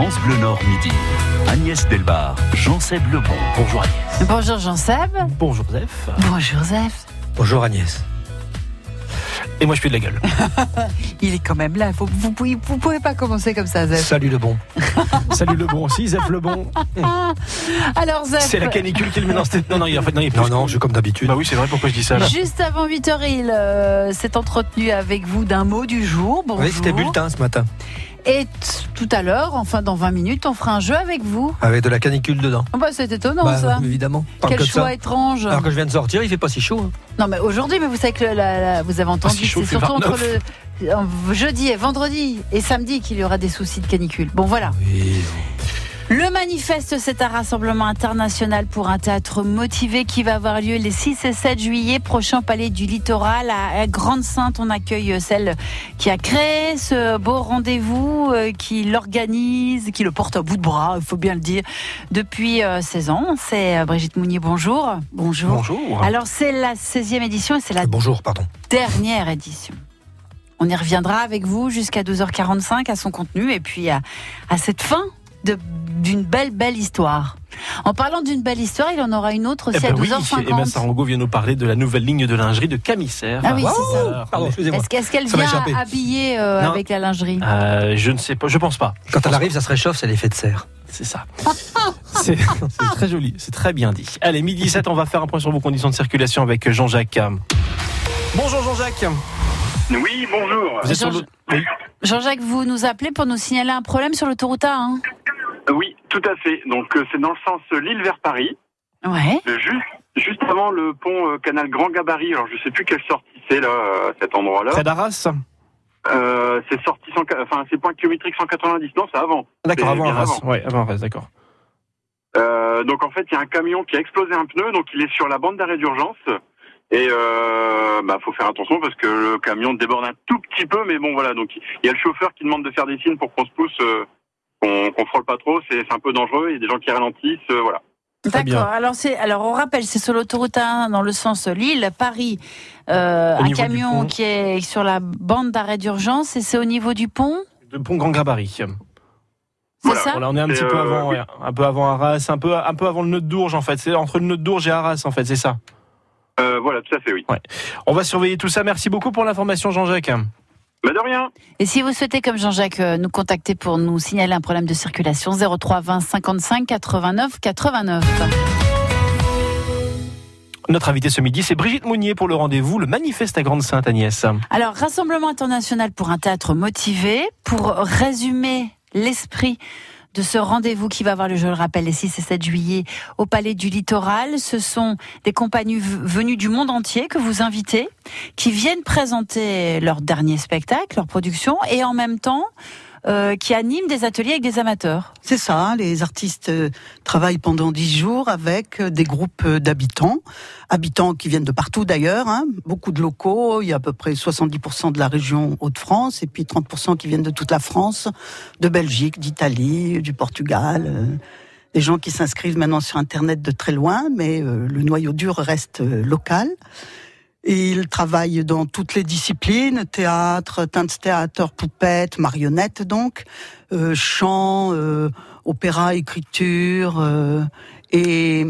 France Bleu Nord midi. Agnès Delbar, Jean-Seb Lebon. Bonjour Agnès. Bonjour Jean-Seb. Bonjour Zef. Bonjour Zef. Bonjour Agnès. Et moi je fais de la gueule. Il est quand même là. Faut- vous, pouvez, vous pouvez pas commencer comme ça, Zef. Salut le bon. Salut le bon aussi, Zef le bon. Alors Zef. C'est la canicule qui le met dans cette... Non, non, il- en fait, non, il Non, non, je comme d'habitude. Bah oui, c'est vrai, pourquoi je dis ça là Juste avant 8h, il euh, s'est entretenu avec vous d'un mot du jour. Bonjour. Oui, c'était bulletin ce matin, Et tout à l'heure, enfin dans 20 minutes, on fera un jeu avec vous. avec de la canicule dedans. Oh, bah, c'est étonnant Bah, ça. évidemment. Quel que choix ça. étrange. Alors que je viens de sortir, il fait pas si chaud. hein. Non mais aujourd'hui, mais vous savez que le- la- la- vous avez entendu, si c'est surtout entre 29. le jeudi et vendredi et samedi qu'il y aura des soucis de canicule. Bon voilà. Oui. Le manifeste, c'est un rassemblement international pour un théâtre motivé qui va avoir lieu les 6 et 7 juillet prochain Palais du Littoral. À Grande-Sainte, on accueille celle qui a créé ce beau rendez-vous, euh, qui l'organise, qui le porte à bout de bras, il faut bien le dire, depuis euh, 16 ans. C'est euh, Brigitte Mounier, bonjour. Bonjour. Bonjour. Alors c'est la 16e édition et c'est la Euh, Bonjour, pardon. dernière édition. On y reviendra avec vous jusqu'à 12h45 à son contenu et puis à, à cette fin d'une belle, belle histoire. En parlant d'une belle histoire, il en aura une autre Eh aussi à ben oui, 12h50. Emma Sarango vient nous parler de la nouvelle ligne de lingerie de Camissaire. Ah oui, c'est ça. Pardon. Est-ce qu'est-ce qu'elle vient habillée euh, avec la lingerie? Euh, je ne sais pas, je pense pas. Quand elle arrive, ça se réchauffe, c'est l'effet de serre. C'est ça. C'est c'est très joli, c'est très bien dit. Allez, midi 7, on va faire un point sur vos conditions de circulation avec Jean-Jacques. Bonjour Jean-Jacques. Oui, bonjour. Vous êtes sur Jean- le- Oui. Jean-Jacques, vous nous appelez pour nous signaler un problème sur l'autoroute A. Hein? Euh, Oui, tout à fait. Donc euh, c'est dans le sens euh, Lille vers Paris, ouais. euh, juste juste avant le pont euh, canal Grand Gabarit. Alors je sais plus quelle sortie c'est là, euh, cet endroit-là. Près d'Arras Euh, c'est sortie 100 enfin c'est point kilométrique 190. Non, c'est avant. D'accord, C'est avant Arras. avant. Ouais, avant Arras, d'accord. Euh, donc en fait il y a un camion qui a explosé un pneu, donc il est sur la bande d'arrêt d'urgence. Et euh, bah faut faire attention parce que le camion déborde un tout petit peu, mais bon voilà. Donc il y a le chauffeur qui demande de faire des signes pour qu'on se pousse, euh, qu'on frôle pas trop. C'est c'est un peu dangereux. Il y a des gens qui ralentissent, euh, voilà. D'accord. Alors c'est alors on rappelle c'est sur l'autoroute A1 dans le sens Lille Paris euh, un du camion qui est sur la bande d'arrêt d'urgence et c'est au niveau du pont. De pont Grand Gabarit. C'est Voilà, ça Voilà, on est un petit peu euh, avant, oui. ouais, un peu avant Arras, un peu, un peu avant le nœud de Dourges en fait. C'est entre le nœud de Dourges et Arras en fait, c'est ça. Euh, voilà, tout à fait, oui. On va surveiller tout ça. Merci beaucoup pour l'information, Jean-Jacques. Bah de rien. Et si vous souhaitez comme Jean-Jacques euh, nous contacter pour nous signaler un problème de circulation 03 20 55 89 89. Notre invité ce midi, c'est Brigitte Mounier pour le rendez-vous, le manifeste à Grande-Sainte Agnès. Alors Rassemblement international pour un théâtre motivé pour résumer l'esprit de ce rendez-vous qui va avoir lieu, je le rappelle, les 6 et 7 juillet au Palais du Littoral. Ce sont des compagnies venues du monde entier que vous invitez, qui viennent présenter leur dernier spectacle, leur production, et en même temps euh, qui animent des ateliers avec des amateurs. C'est ça, hein, les artistes euh, travaillent pendant dix jours avec euh, des groupes euh, d'habitants, habitants qui viennent de partout d'ailleurs, hein, beaucoup de locaux, il y a à peu près 70% de la région Hauts-de-France et puis 30% qui viennent de toute la France, de Belgique, d'Italie, du Portugal. des gens qui s'inscrivent maintenant sur Internet de très loin, mais le noyau dur reste local. Et ils travaillent dans toutes les disciplines, théâtre, théâtre, poupette, marionnette donc, euh, chant, euh, opéra, écriture, euh, et,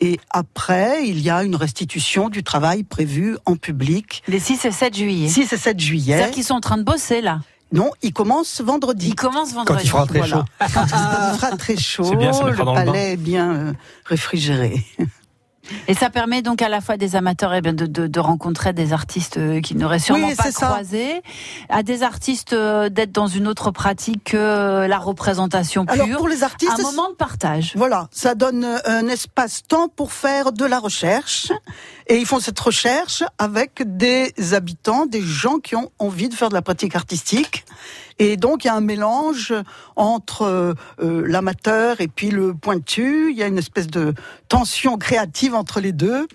et après, il y a une restitution du travail prévu en public. Les 6 et 7 juillet. 6 et 7 juillet. C'est-à-dire qu'ils sont en train de bosser là. Non, il commence vendredi. Ils commencent vendredi. Quand il fera très Voilà. chaud. Quand il fera très chaud, bien, le le bain. palais est bien euh, réfrigéré. Et ça permet donc à la fois des amateurs et bien de, de, de rencontrer des artistes euh, qu'ils n'auraient sûrement Oui, pas ça. croisés, à des artistes euh, d'être dans une autre pratique que euh, la représentation Alors pure. pour les artistes, Un moment de partage. Voilà, ça donne un espace-temps pour faire de la recherche. Et ils font cette recherche avec des habitants, des gens qui ont envie de faire de la pratique artistique. Et donc, il y a un mélange entre euh, euh, l'amateur et puis le pointu. Il y a une espèce de tension créative entre les deux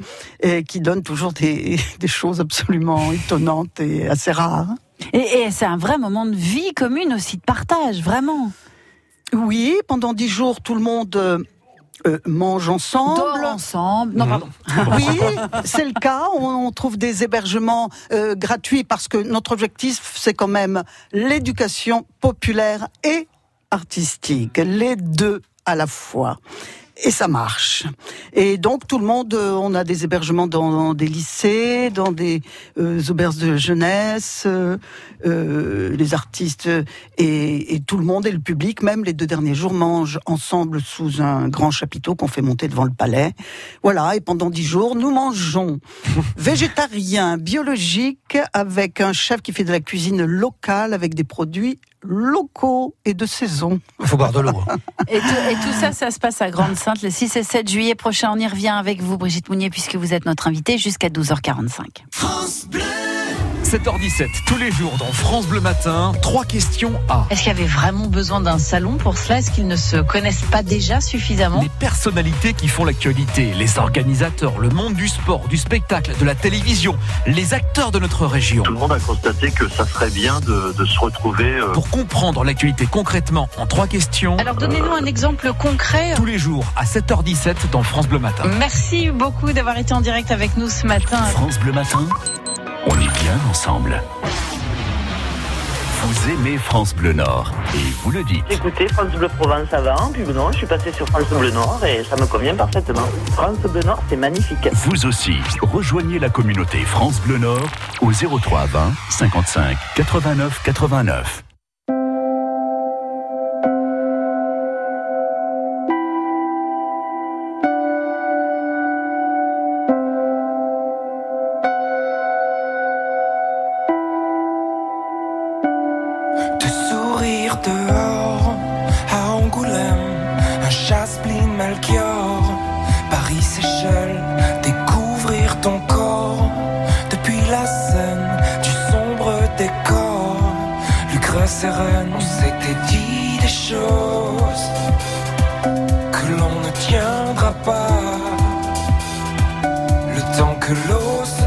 et qui donne toujours des, des choses absolument étonnantes et assez rares. Et, et c'est un vrai moment de vie commune aussi, de partage, vraiment. Oui, pendant dix jours, tout le monde euh, euh, mange ensemble. Ensemble. Non, Mhm. pardon. Oui, c'est le cas. On, on trouve des hébergements euh, gratuits parce que notre objectif, c'est quand même l'éducation populaire et artistique, les deux à la fois. Et ça marche. Et donc tout le monde, euh, on a des hébergements dans des lycées, dans des euh, auberges de jeunesse, euh, euh, les artistes et, et, tout le monde et le public, même les deux derniers jours, mangent ensemble sous un grand chapiteau qu'on fait monter devant le palais. Voilà, et pendant dix jours, nous mangeons végétarien, biologique, avec un chef qui fait de la cuisine locale, avec des produits locaux et de saison. Il faut boire de l'eau. hein. Et tout, et tout ça, ça se passe à Grande-Sainte le 6 et 7 juillet prochain. On y revient avec vous, Brigitte Mounier, puisque vous êtes notre invitée jusqu'à 12h45. 7h17, tous les jours dans France Bleu Matin, trois questions à Est-ce qu'il y avait vraiment besoin d'un salon pour cela? Est-ce qu'ils ne se connaissent pas déjà suffisamment? Les personnalités qui font l'actualité, les organisateurs, le monde du sport, du spectacle, de la télévision, les acteurs de notre région. Tout le monde a constaté que ça serait bien de, de se retrouver. euh, Pour comprendre l'actualité concrètement en trois questions, Alors donnez-nous un exemple concret. tous les jours à 7h17 dans France Bleu Matin. Merci beaucoup d'avoir été en direct avec nous ce matin. France Bleu Matin, on est bien ensemble. Vous aimez France Bleu Nord et vous le dites. Écoutez, France Bleu Provence avant, puis non, je suis passé sur France Bleu Nord et ça me convient parfaitement. France Bleu Nord, c'est magnifique. Vous aussi, rejoignez la communauté France Bleu Nord au 03 20 55 89 89. Melchior, Paris Seychelles, découvrir ton corps depuis la scène du sombre décor. Lucre sereine, on s'était dit des choses que l'on ne tiendra pas. Le temps que l'eau se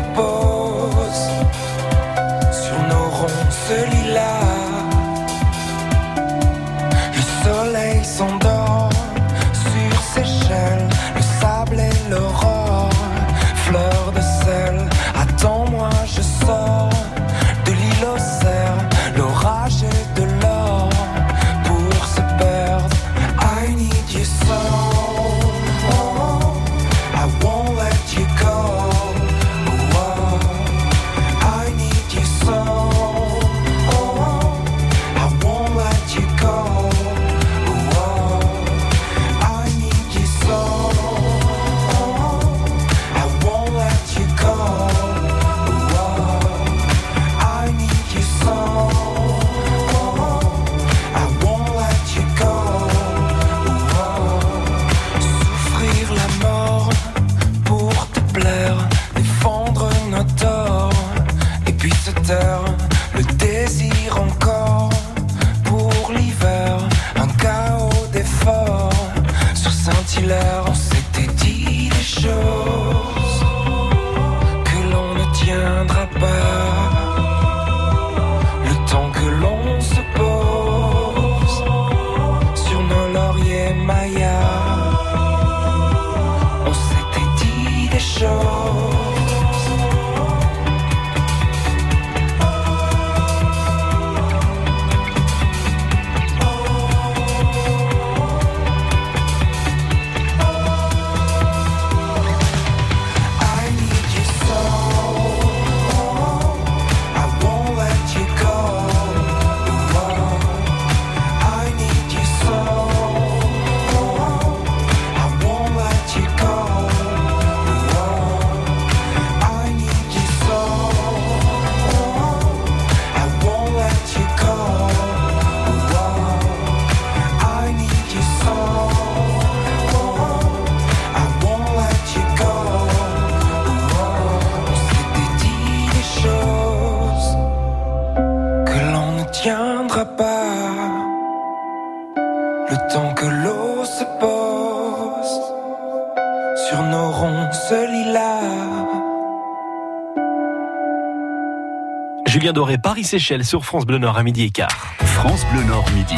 Paris-Séchelles sur France Bleu Nord à midi et quart. France Bleu Nord midi.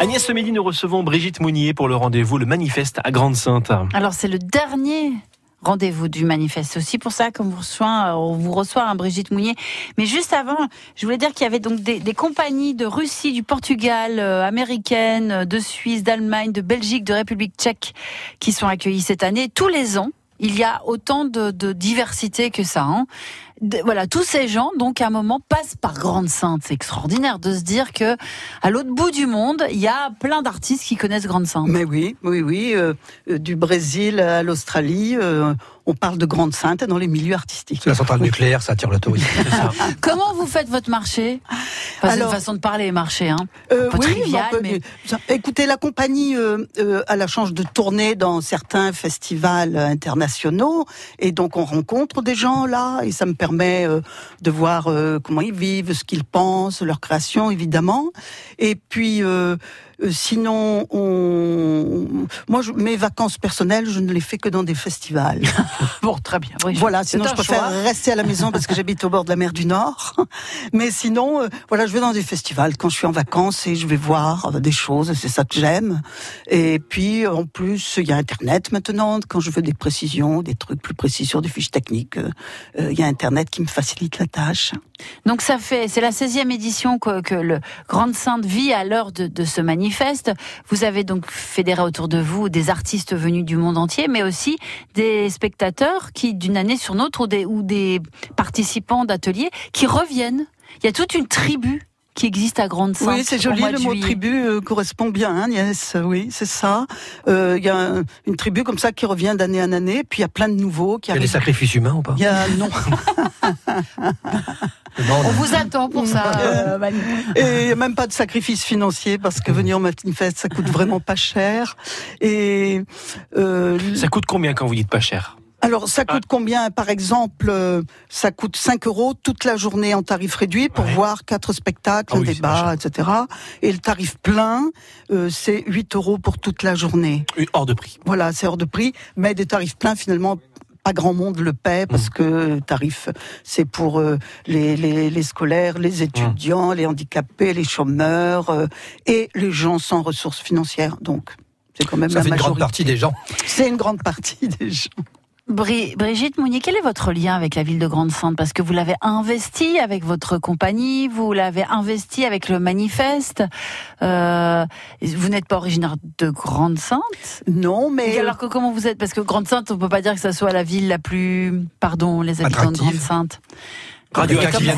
Agnès, ce midi, nous recevons Brigitte Mounier pour le rendez-vous, le manifeste à Grande-Sainte. Alors, c'est le dernier rendez-vous du manifeste. C'est aussi pour ça qu'on vous reçoit, on vous reçoit, hein, Brigitte Mounier. Mais juste avant, je voulais dire qu'il y avait donc des, des compagnies de Russie, du Portugal, euh, américaines, euh, de Suisse, d'Allemagne, de Belgique, de République tchèque qui sont accueillies cette année. Tous les ans, il y a autant de, de diversité que ça. Hein. De- voilà, tous ces gens, donc, à un moment, passent par Grande Sainte. C'est extraordinaire de se dire que, à l'autre bout du monde, il y a plein d'artistes qui connaissent Grande Sainte. Mais oui, oui, oui, euh, euh, du Brésil à l'Australie, euh, on parle de Grande Sainte dans les milieux artistiques. C'est la centrale nucléaire, ça attire le tourisme. C'est ça. Comment vous faites votre marché? Enfin, C'est Alors- une façon de parler, marché. Hein. Euh, trivial, peut- mais- Écoutez, la compagnie euh, euh, a la chance de tourner dans certains festivals internationaux et donc on rencontre des gens là et ça me permet euh, de voir euh, comment ils vivent, ce qu'ils pensent, leur création évidemment. Et puis euh, sinon, on... moi, je- mes vacances personnelles, je ne les fais que dans des festivals. Bon, très bien. Oui, Voilà, sinon je préfère choix. rester à la maison parce que j'habite au bord de la mer du Nord. Mais sinon, euh, voilà, je vais dans des festivals quand je suis en vacances et je vais voir euh, des choses, c'est ça que j'aime. Et puis, en plus, il y a Internet maintenant. Quand je veux des précisions, des trucs plus précis sur des fiches techniques, euh, il y a Internet qui me facilite la tâche. Donc ça fait, c'est la 16e édition que, le Grande Sainte vit à l'heure de, de ce manifeste. Vous avez donc fédéré autour de vous des artistes venus du monde entier, mais aussi des spectateurs qui, d'une année sur l'autre, ou des, ou des participants d'ateliers qui reviennent. Il y a toute une tribu qui existe à Grande Sainte. Oui, c'est joli, le mot tribu euh, correspond bien, hein, Niès, oui, c'est ça. Euh, Il y a un- une tribu comme ça qui revient d'année en année, puis il y a plein de nouveaux qui Il y a des sacrifices humains ou pas? Il y a, non, On vous attend pour ça. euh. Et il y a même pas de sacrifice financier parce que venir au manifeste, ça coûte vraiment pas cher. Et euh, Ça coûte combien quand vous dites pas cher? Alors, ça coûte combien Par exemple, euh, ça coûte 5 euros toute la journée en tarif réduit pour Ouais. voir quatre spectacles, Ah un oui, débat, etc. Et le tarif plein, euh, c'est 8 euros pour toute la journée. Euh, Hors de prix. Voilà, c'est hors de prix, mais des tarifs pleins finalement. Pas grand monde le paie parce que le tarif, c'est pour euh, les, les, les scolaires, les étudiants, les handicapés, les chômeurs euh, et les gens sans ressources financières. Donc, c'est quand même Ça la fait une grande majorité. partie des gens. C'est une grande partie des gens. Bri- Brigitte Mounier, quel est votre lien avec la ville de Grande Sainte Parce que vous l'avez investi avec votre compagnie, vous l'avez investi avec le manifeste. Euh, vous n'êtes pas originaire de Grande Sainte Non, Et mais alors que comment vous êtes? Parce que Grande Sainte, on peut pas dire que ça soit la ville la plus, pardon, les habitants de Attractive. Grande Sainte. Radioactive,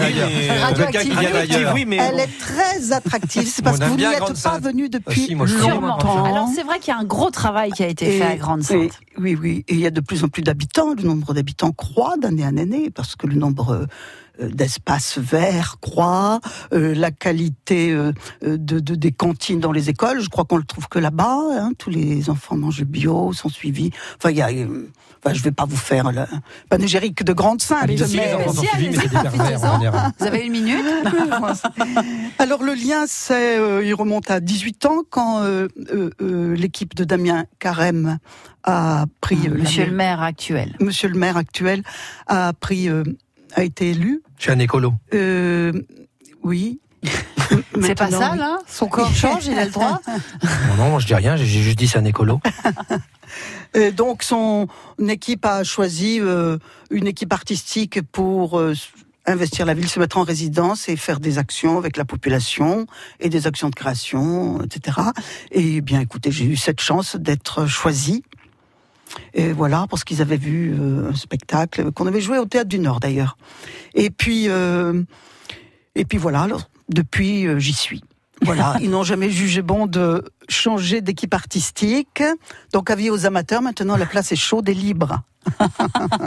oui, mais elle est très attractive. C'est parce que vous n'y êtes pas Sainte. venu depuis Ah Sûrement. longtemps. Alors c'est vrai qu'il y a un gros travail qui a été Et- fait à Grande Sainte. et- oui, oui. Et il y a de plus en plus d'habitants. Le nombre d'habitants croît d'année en année parce que le nombre euh, d'espaces verts croît. euh, la qualité euh, euh, de, de- des cantines dans les écoles, je crois qu'on le trouve que là-bas. hein. Tous les enfants mangent bio, sont suivis. Enfin, il y a. Enfin, je vais pas vous faire le panégyrique de Grande Sainte. Allez, mais- si. Vous avez une minute Alors le lien, c'est, euh, il remonte à 18 ans quand euh, euh, euh, l'équipe de Damien Carême a pris euh, Monsieur le maire actuel. Monsieur le maire actuel a pris, euh, a été élu. Suis un écolo. Euh, oui. C'est pas ça là? Son corps change, il a le droit? Non, non, moi je dis rien, j'ai juste dit c'est un écolo. Et donc son équipe a choisi euh, une équipe artistique pour euh, investir la ville, se mettre en résidence et faire des actions avec la population et des actions de création, etc. Et bien, écoutez, j'ai eu cette chance d'être choisi. Et voilà, parce qu'ils avaient vu euh, un spectacle qu'on avait joué au théâtre du Nord d'ailleurs. Et puis, et puis voilà. Alors, depuis, euh, j'y suis. Voilà, ils n'ont jamais jugé bon de changer d'équipe artistique. Donc, avis aux amateurs, maintenant la place est chaude et libre.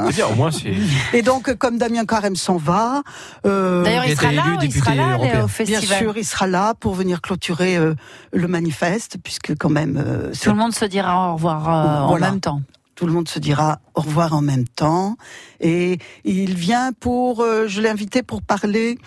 C'est bien, au moins c'est. Et donc, comme Damien Carême s'en va, euh, D'ailleurs, il il sera là, il sera là au bien festival. sûr, il sera là pour venir clôturer euh, le manifeste, puisque quand même, euh, Tout le monde se dira au revoir euh, Voilà. en même temps. tout le monde se dira au revoir en même temps. Et il vient pour, euh, je l'ai invité pour parler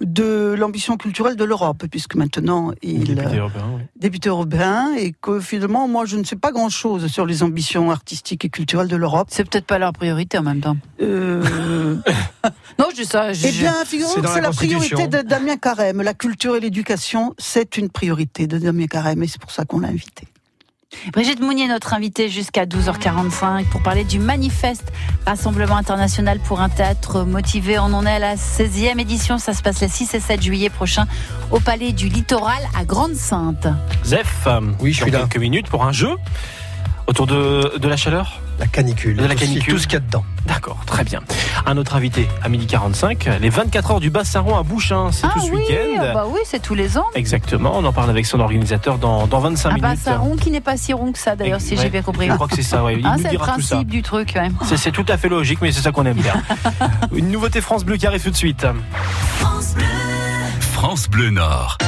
de l'ambition culturelle de l'Europe, puisque maintenant il Député euh, européen, oui. député européen et que finalement moi je ne sais pas grand chose sur les ambitions artistiques et culturelles de l'Europe. C'est peut-être pas leur priorité en même temps. Euh, Non, je dis ça. je- eh bien, figurez-vous C'est que c'est la la priorité de Damien Carême. La culture et l'éducation, c'est une priorité de Damien Carême et c'est pour ça qu'on l'a invité. Brigitte Mounier, notre invitée jusqu'à 12h45 pour parler du manifeste Rassemblement international pour un théâtre motivé. On en est à la 16e édition. Ça se passe les 6 et 7 juillet prochain au Palais du Littoral à Grande-Sainte. Zef, Oui, je dans suis là. quelques minutes pour un jeu autour de, de la chaleur La canicule. De la Tout ce qui- canicule. Tout ce qu'il y a dedans. D'accord, très bien. Un autre invité à midi 45, les 24 heures du Bas-Saron à Bouchain, c'est Ah tout ce oui, week-end. ah bah oui, c'est tous les ans. Exactement, on en parle avec son organisateur dans, dans 25 Un minutes. bassaron qui n'est pas si rond que ça d'ailleurs, si Ouais, j'ai bien compris. Je crois que c'est ça, ouais. il Ah, nous c'est le dira tout ça. principe du truc, ouais. C'est- C'est tout à fait logique, mais c'est ça qu'on aime bien. Une nouveauté France Bleu qui arrive tout de suite. France Bleu Nord.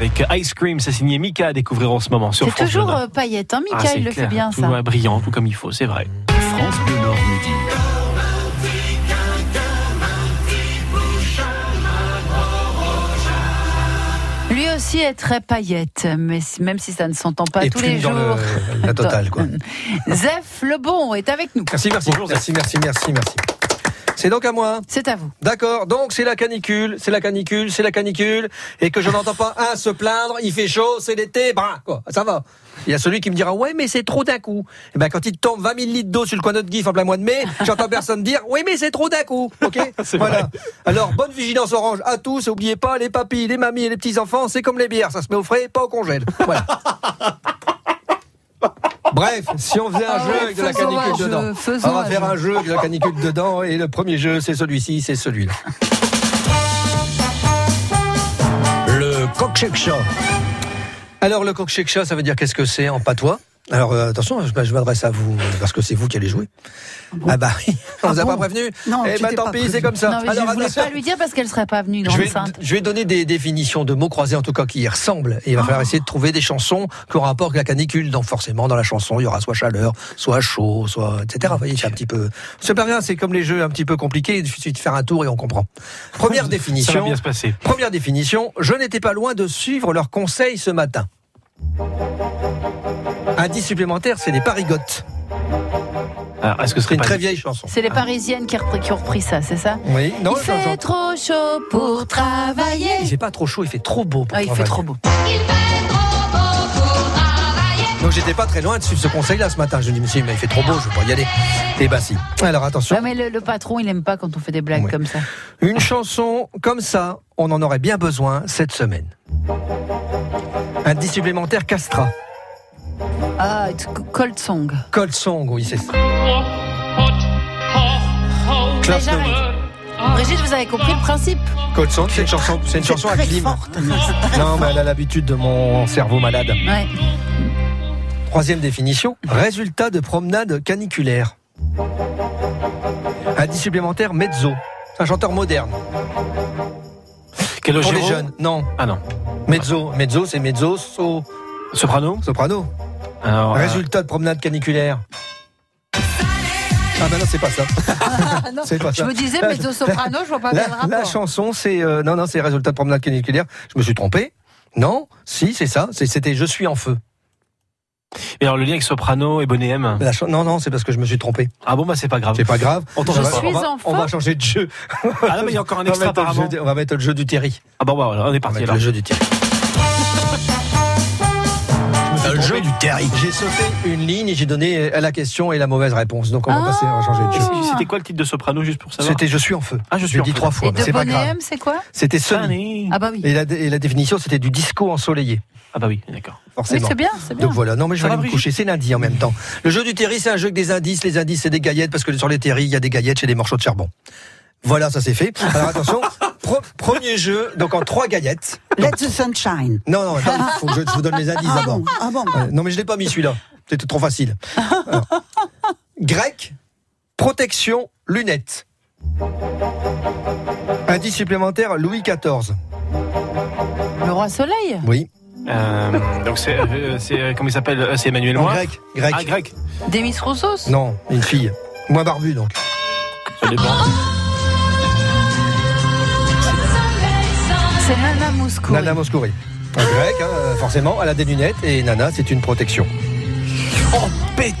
Avec Ice Cream, c'est signé Mika à découvrir en ce moment sur C'est France toujours Bleu Nord. paillette, hein, Ah, Mika, c'est il le clair. fait bien, tout ça. brillant, tout comme il faut, c'est vrai. France Bleu Nord midi. Lui aussi est très paillette, mais même si ça ne s'entend pas Et tous les jours. le- la totale, quoi. Zef Lebon est avec nous. Merci, merci, Bonjour, merci, merci, merci, merci. C'est donc à moi. C'est à vous. D'accord, donc c'est la canicule, c'est la canicule, c'est la canicule, et que je n'entends pas un se plaindre, il fait chaud, c'est l'été, bah quoi, ça va. Il y a celui qui me dira, ouais, mais c'est trop d'un coup. Et ben quand il tombe 20 000 litres d'eau sur le coin de notre gif en plein mois de mai, j'entends personne dire, oui, mais c'est trop d'un coup, ok C'est Voilà. vrai. Alors, bonne vigilance orange à tous, et oubliez pas, les papis, les mamies et les petits-enfants, c'est comme les bières, ça se met au frais, pas au congèle. Voilà. Bref, si on faisait un Ah jeu ouais, avec de la canicule jeu, dedans, on va faire un jeu avec de la canicule dedans, et le premier jeu, c'est celui-ci, c'est celui-là. Le coq-shake-chat. Alors, le coq-shake-chat, ça veut dire qu'est-ce que c'est en patois? Alors, euh, attention, je, je m'adresse à vous, parce que c'est vous qui allez jouer. Ah bah oui, on Ah vous a bon pas prévenu Non, Eh tu t'es tant pas pis, c'est comme ça. Non, mais Alors, je voulais attention. pas lui dire parce qu'elle serait pas venue, Je vais, je vais donner des définitions de mots croisés, en tout cas qui y ressemblent. Et il va Ah. falloir essayer de trouver des chansons qui ont rapport avec la canicule. Donc forcément, dans la chanson, il y aura soit chaleur, soit chaud, soit etc. Vous voyez, c'est un petit peu. C'est pas rien. C'est comme les jeux un petit peu compliqués. Il suffit de faire un tour et on comprend. Première Ça va définition. bien se passer. Première définition. Je n'étais pas loin de suivre leurs conseils ce matin. Indice supplémentaire, c'est des parigotes. Alors, Est-ce que ce C'est serait une très vieille chanson. C'est les Parisiennes qui, repris- qui ont repris ça, c'est ça Oui, non, Il fait trop chaud pour travailler. il fait pas trop chaud, il fait trop beau. Pour Ah, il fait travailler. trop beau. Donc j'étais pas très loin de suivre ce conseil-là ce matin. Je me dis, monsieur, mais il fait trop beau, je vais pas y aller. Et bah si. Alors attention, Ouais, mais le, le patron, il aime pas quand on fait des blagues comme ça. une chanson comme ça, on en aurait bien besoin cette semaine. Un supplémentaire Castra. Ah, it's Cold Song. Cold Song, oui, c'est ça. Brigitte, vous avez compris le principe Cold Song, c'est une chanson, c'est une chanson à clim. forte. Non, mais elle a l'habitude de mon cerveau malade. Ouais. Troisième définition, résultat de promenade caniculaire. Un disque supplémentaire mezzo. C'est un chanteur moderne. Pour Calogero les jeunes, non. Ah non. Mezzo, mezzo, c'est mezzo, so, Soprano soprano. Alors, euh, Résultat de promenade caniculaire. Ah ben non, c'est pas ça. non. C'est pas Je ça. me disais, mezzo soprano, je vois pas bien le La, rapport. la chanson, c'est euh, non, non, c'est résultat de promenade caniculaire. Je me suis trompé. Non, si, c'est ça. C'était Je suis en feu. Et alors le lien avec Soprano et Bonnet M? La non, non, c'est parce que je me suis trompé. Ah bon bah c'est pas grave. C'est pas grave. On Je va- suis on, va, en on va feu. changer de jeu. Ah non mais il y a encore un On va extra mettre le apparemment. jeu de- on va mettre le jeu du Terry. Ah bon bah voilà, on est On va parti mettre alors. le jeu du Terry. Le jeu du Terry. J'ai sauté une ligne et j'ai donné la question et la mauvaise réponse. Donc on va Ah. passer, on va changer de jeu. C'était quoi le titre de Soprano juste pour savoir C'était Je suis en feu. Ah, je suis l'ai en dit feu. trois fois. Et mais de C'est pas Bonnet grave. M, c'est quoi C'était Sunny. Ah bah oui. Et la, et la définition, c'était du disco ensoleillé, Ah bah oui, d'accord. Oui, forcément. c'est bien, c'est bien. Donc voilà, non mais je vais va, aller me Brigitte coucher, c'est lundi en même temps. Le jeu du Terry, c'est un jeu avec des indices. Les indices, c'est des gaillettes, parce que sur les Terry, il y a des gaillettes chez des morceaux de charbon. Voilà, ça c'est fait. Alors attention, pro- premier jeu, donc en trois gaillettes. Let the sunshine. Non, non, attends, faut que je, je vous donne les indices Ah d'abord. bon, ah bon. Euh, non mais je l'ai pas mis celui-là, c'était trop facile. Alors, grec, protection, lunettes. Indice supplémentaire, Louis XIV. Le roi soleil Oui. Euh, donc c'est euh, comment il s'appelle Euh, C'est Emmanuel Moir. grec, grec. Ah grec. Demis Roussos Non, une fille. Moins barbue donc. Ça dépend. Nana Mouskouri. Nana Mouskouri. Un grec, hein, forcément, elle a des lunettes et Nana, c'est une protection. Oh pét.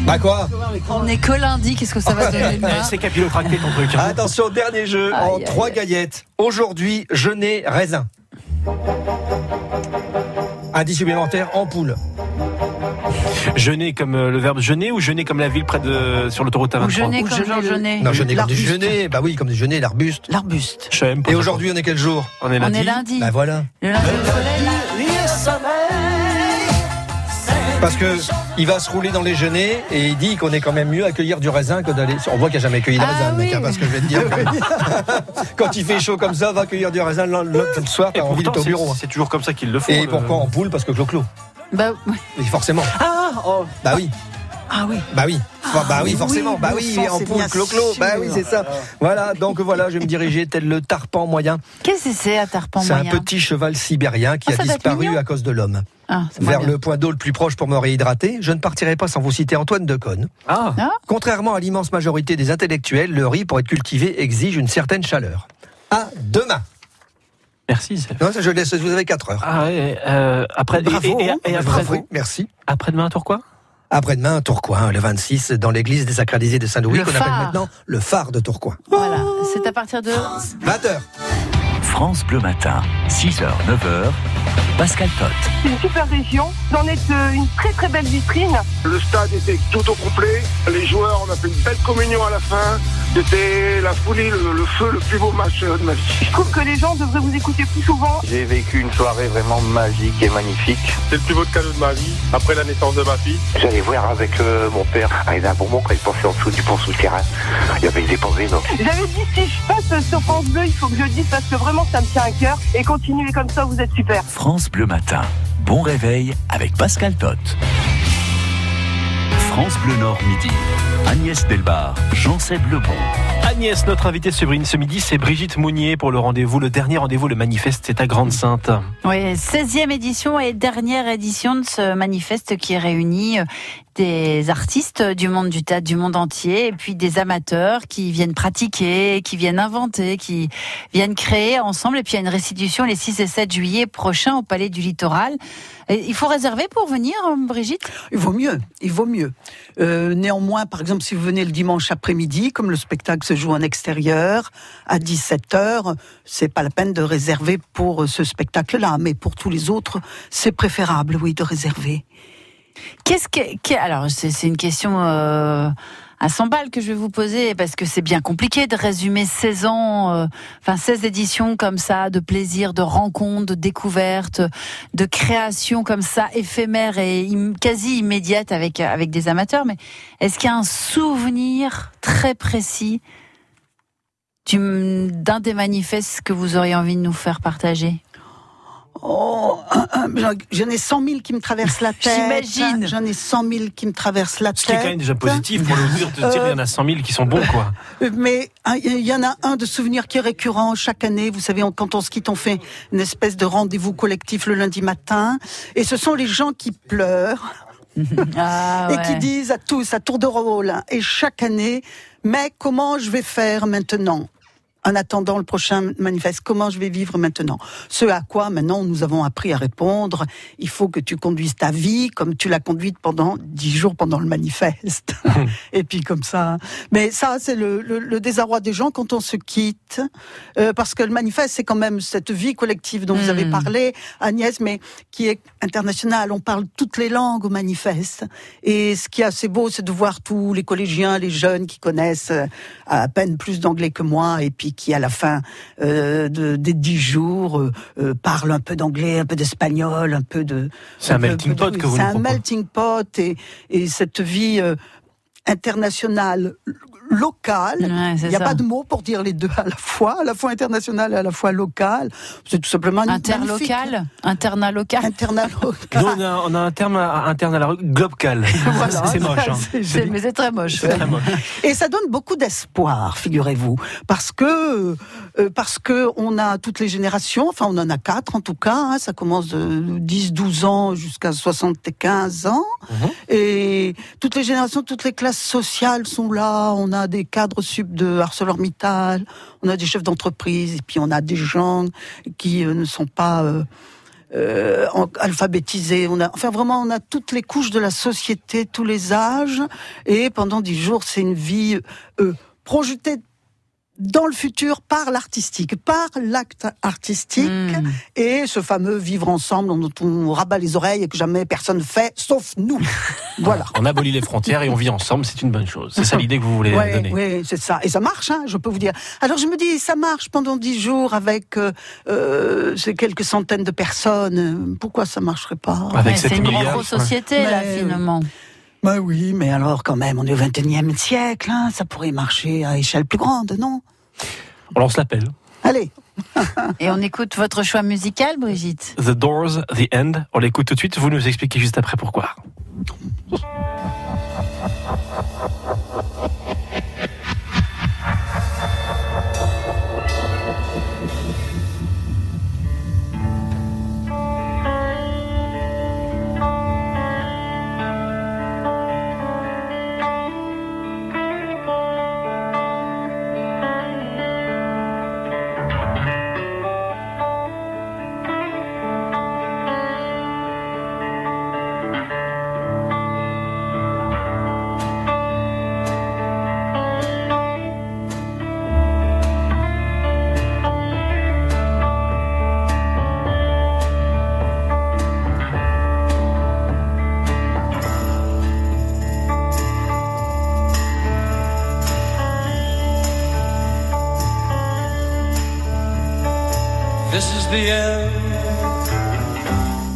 Bah quoi On n'est que lundi, qu'est-ce que ça va donner C'est capillotracté ton truc. hein. Attention, dernier jeu en Aïe, trois aïe. gaillettes. Aujourd'hui, genêt, raisin. Indice supplémentaire, ampoule. Jeûner comme euh, le verbe jeûner ou jeûner comme la ville près de sur l'autoroute A23 Ou jeûner Ou comme jeûner Jean Genet. Non, genêt comme du L'arbuste. genêt. Bah oui, comme du genêt, l'arbuste. L'arbuste. Je sais même pas. Et aujourd'hui, on est quel jour? On est On lundi. est lundi. Bah voilà. Le lundi. Parce que il va se rouler dans les genêts et il dit qu'on est quand même mieux à cueillir du raisin que d'aller. On voit qu'il n'a jamais cueilli de Ah raisin, mec, oui. hein, parce que je vais te dire. quand il fait chaud comme ça, va cueillir du raisin le, soir, Et t'as envie de au c'est- bureau. hein. c'est toujours comme ça qu'ils le font. Et le- pourquoi en poule Parce que clo-clo. Bah, Et forcément. Ah oh. Bah oui. Ah oui. Bah oui, bah oui, oui, forcément. oui, bah oui, en c'est poule, clo-clo. Bah oui, c'est ça. Voilà, donc voilà, je vais me diriger tel le tarpan moyen. qu'est-ce que c'est à Tarpan C'est un moyen petit cheval sibérien qui Ah, a disparu à cause de l'homme. Ah, Vers le point d'eau le plus proche pour me réhydrater, je ne partirai pas sans vous citer Antoine Decaune. Ah. Contrairement à l'immense majorité des intellectuels, le riz pour être cultivé exige une certaine chaleur. À demain. Merci. Non, je laisse, vous avez 4 heures. Ah ouais, euh, après Bravo, et, et- et après, Bravo, merci. après-demain Tourcoing? Après-demain, Tourcoing, le 26, dans l'église désacralisée de Saint-Louis, qu'on appelle maintenant le phare de Tourcoing. Voilà, c'est à partir de 20h. France Bleu Matin, 6h, 9h, Pascal Tot. C'est une super région. Vous en êtes euh, une très très belle vitrine. Le stade était tout au complet. Les joueurs, on a fait une belle communion à la fin. C'était la folie, le, le feu, le plus beau match de ma vie. Je trouve que les gens devraient vous écouter plus souvent. J'ai vécu une soirée vraiment magique et magnifique. C'est le plus beau cadeau de ma vie, après la naissance de ma fille. J'allais voir avec euh, mon père à Bourbon quand il passait en dessous du pont souterrain. Il y avait des pavés, donc. J'avais dit si je passe sur France Bleu, il faut que je le dise parce que vraiment ça me tient à cœur. Et continuez comme ça, vous êtes super. France Bleu Matin, bon réveil avec Pascal Tot. France Bleu Nord midi, Agnès Delbar, Jean-Seb Lebon. Agnès, notre invitée ce bri- ce midi, c'est Brigitte Mounier pour le rendez-vous, le dernier rendez-vous, le manifeste, c'est à Grande-Sainte. oui, 16e édition et dernière édition de ce manifeste qui réunit euh, des artistes du monde du théâtre, du monde entier, et puis des amateurs qui viennent pratiquer, qui viennent inventer, qui viennent créer ensemble. Et puis il y a une restitution les 6 et 7 juillet prochains au Palais du Littoral. Et il faut réserver pour venir, Brigitte? Il vaut mieux, il vaut mieux. Euh, néanmoins, par exemple, si vous venez le dimanche après-midi, comme le spectacle se joue en extérieur, à 17h, c'est pas la peine de réserver pour ce spectacle-là, mais pour tous les autres, c'est préférable, oui, de réserver. Qu'est-ce que, alors c'est une question euh, à 100 balles que je vais vous poser parce que c'est bien compliqué de résumer 16 ans, euh, enfin 16 éditions comme ça, de plaisir, de rencontres, de découvertes, de création comme ça éphémère et quasi immédiate avec avec des amateurs. Mais est-ce qu'il y a un souvenir très précis d'un des manifestes que vous auriez envie de nous faire partager? Oh, j'en ai 100 000 qui me traversent la tête. J'imagine. J'en ai 100 000 qui me traversent la tête. Ce qui est quand même déjà positif pour le dire, de dire il y en a 100 000 qui sont bons, quoi. Euh, mais hein, il y en a un de souvenir qui est récurrent chaque année. Vous savez, quand on se quitte, on fait une espèce de rendez-vous collectif le lundi matin. Et ce sont les gens qui pleurent. Ah, et qui disent à tous, à tour de rôle, hein, et chaque année, mais comment je vais faire maintenant? En attendant le prochain manifeste, comment je vais vivre maintenant? Ce à quoi maintenant nous avons appris à répondre, il faut que tu conduises ta vie comme tu l'as conduite pendant dix jours pendant le manifeste. Et puis comme ça. Mais ça, c'est le, le, désarroi des gens quand on se quitte, euh, parce que le manifeste, c'est quand même cette vie collective dont vous avez hmm. parlé, Agnès, mais qui est internationale. On parle toutes les langues au manifeste. Et ce qui est assez beau, c'est de voir tous les collégiens, les jeunes qui connaissent euh, à peine plus d'anglais que moi, et puis qui, à la fin euh, des dix jours, euh, euh, parle un peu d'anglais, un peu d'espagnol, un peu de... C'est un, melting pot que vous C'est un melting pot et, et cette vie internationale local. Il n'y a pas de mot pour dire les deux à la fois, à la fois international et à la fois local. C'est tout simplement interlocal, interna local. Interna local. Nous, on a, un terme interne à la global. c'est moche. Hein. mais c'est très moche. très moche. Et ça donne beaucoup d'espoir, figurez-vous, parce que euh, parce que on a toutes les générations. Enfin, on en a quatre en tout cas. Hein, ça commence de 10, 12 ans jusqu'à 75 ans, mhm. et toutes les générations, toutes les classes sociales sont là. On a des cadres sub de ArcelorMittal, on a des chefs d'entreprise, et puis on a des gens qui euh, ne sont pas euh, euh, alphabétisés. On a, enfin vraiment, on a toutes les couches de la société, tous les âges, et pendant dix jours, c'est une vie projetée dans le futur par l'artistique, par l'acte artistique hmm. et ce fameux vivre ensemble dont on rabat les oreilles et que jamais personne fait, sauf nous. voilà. On abolit les frontières et on vit ensemble, c'est une bonne chose. C'est ça l'idée que vous voulez donner. Oui, c'est ça. Et ça marche, hein, je peux vous dire. Alors je me dis, ça marche pendant dix jours avec euh, euh ces quelques centaines de personnes. Pourquoi ça marcherait pas? Avec C'est une grande société, là, finalement. Bah oui, mais alors quand même, on est au 21e siècle, hein, ça pourrait marcher à échelle plus grande, non? On lance l'appel. Allez Et on écoute votre choix musical, Brigitte? The Doors, The End. On l'écoute tout de suite, vous nous expliquez juste après pourquoi.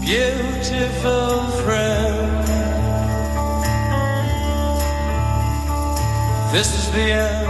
beautiful friend. This is the end.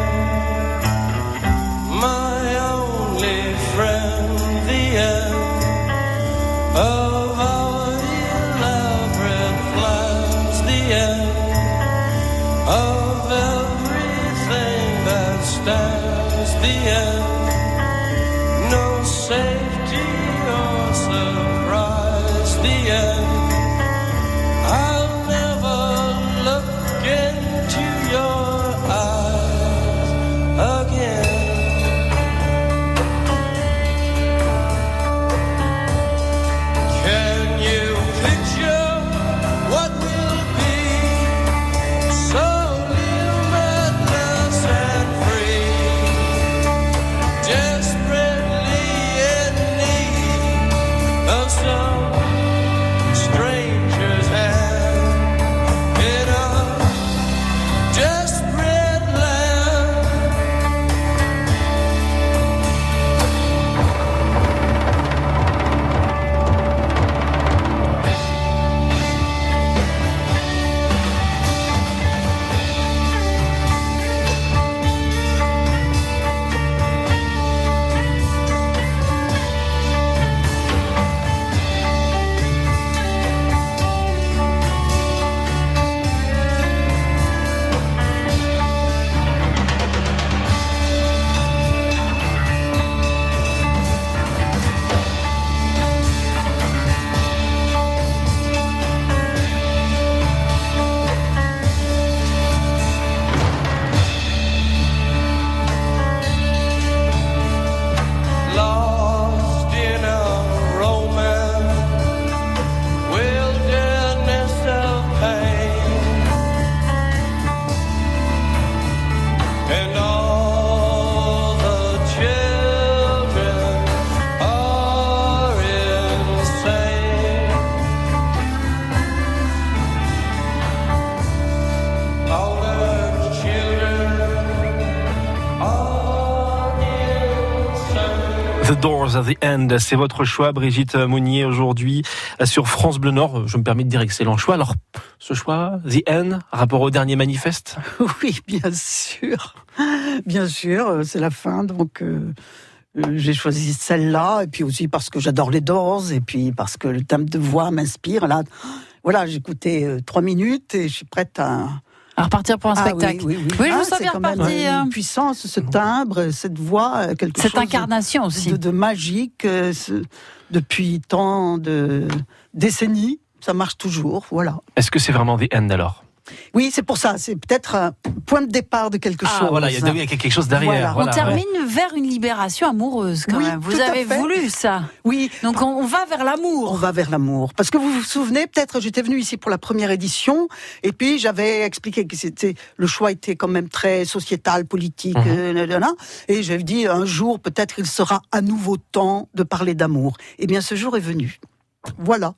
C'est votre choix, Brigitte Mounier, aujourd'hui sur France Bleu Nord. Je me permets de dire excellent choix. Alors, ce choix, The End, rapport au dernier manifeste? Oui, bien sûr. Bien sûr, c'est la fin, donc... Euh, euh, j'ai choisi celle-là, et puis aussi parce que j'adore les Doors, et puis parce que le thème de voix m'inspire. Là, voilà, euh, trois minutes et je suis prête à, à repartir pour un Ah spectacle. Oui, oui, oui. Oui, je Ah, vous sens c'est bien quand même reparti, hein. Une puissance, ce timbre, cette voix, euh, quelque Cette chose incarnation de, aussi. de, de magique euh, ce- depuis tant de décennies. Ça marche toujours, voilà. Est-ce que c'est vraiment The End alors? Oui, c'est pour ça. C'est peut-être un point de départ de quelque Ah, chose. voilà, il y, a, il y a quelque chose derrière. Voilà. voilà, on ouais. termine vers une libération amoureuse quand Oui, même. Vous avez voulu ça. Oui. Donc on, on va vers On l'amour. va vers l'amour. Parce que vous vous souvenez, peut-être, j'étais venue ici pour la première édition, et puis j'avais expliqué que c'était le choix était quand même très sociétal, politique, Mhm. euh, et j'avais dit un jour peut-être il sera à nouveau temps de parler d'amour. Eh bien, ce jour est venu. Voilà.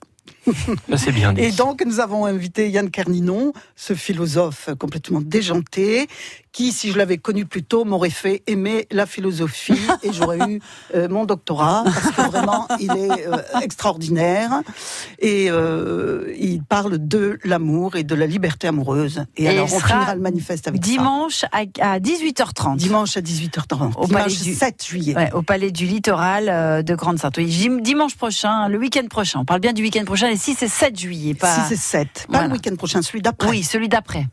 Ça, c'est bien dit. Et donc, nous avons invité Yann Carninon, ce philosophe complètement déjanté, qui, si je l'avais connu plus tôt, m'aurait fait aimer la philosophie et j'aurais eu euh, mon doctorat, parce que vraiment, il est euh, extraordinaire. Et euh, il parle de l'amour et de la liberté amoureuse. Et, Et alors, on finira le manifeste avec ça. Dimanche à, à 18h30. Dimanche à 18h30. Au Dimanche Palais du- 7 juillet. Ouais, au Palais du Littoral de Grande-Sainte. Oui, dim- dimanche prochain, le week-end prochain. On parle bien du week-end prochain, les 6 et 7 juillet. Pas... 6 et 7. Pas Voilà. le week-end prochain, celui d'après. Oui, celui d'après.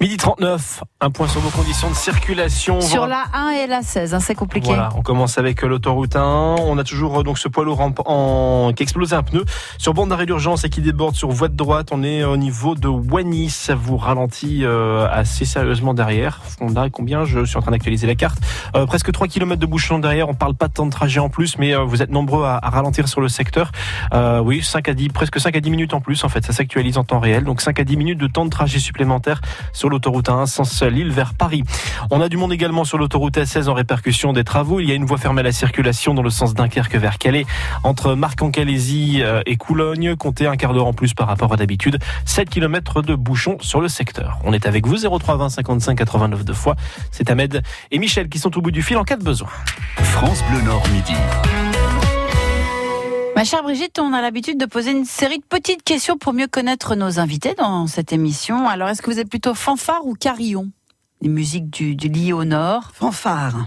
Midi 39, un point sur vos conditions de circulation. Sur la 1 et la 16, hein, c'est compliqué. Voilà, on commence avec euh, l'autoroute 1. On a toujours euh, donc ce poids lourd en, en- qui explose un pneu sur bande d'arrêt d'urgence et qui déborde sur voie de droite. On est au niveau de Wany. Ça vous ralentit euh, assez sérieusement derrière. On a combien? Je suis en train d'actualiser la carte. Euh, presque 3 km de bouchon derrière. On parle pas de temps de trajet en plus, mais euh, vous êtes nombreux à, à ralentir sur le secteur. Euh, oui, 5 à 10, presque 5 à 10 minutes en plus. En fait, ça s'actualise en temps réel. Donc 5 à 10 minutes de temps de trajet supplémentaire sur l'autoroute 1, sens Lille vers Paris. On a du monde également sur l'autoroute A16 en répercussion des travaux. Il y a une voie fermée à la circulation dans le sens Dunkerque vers Calais entre Marc-en-Calaisie euh, et Coulogne. Comptez un quart d'heure en plus par rapport à d'habitude. 7 km de bouchons sur le secteur. On est avec vous 03 20 55 89 deux fois. C'est Ahmed et Michel qui sont au bout du fil en cas de besoin. France Bleu Nord midi. Ma chère Brigitte, on a l'habitude de poser une série de petites questions pour mieux connaître nos invités dans cette émission. Alors, est-ce que vous êtes plutôt fanfare ou carillon? Les musiques du, du lit au nord. Fanfare.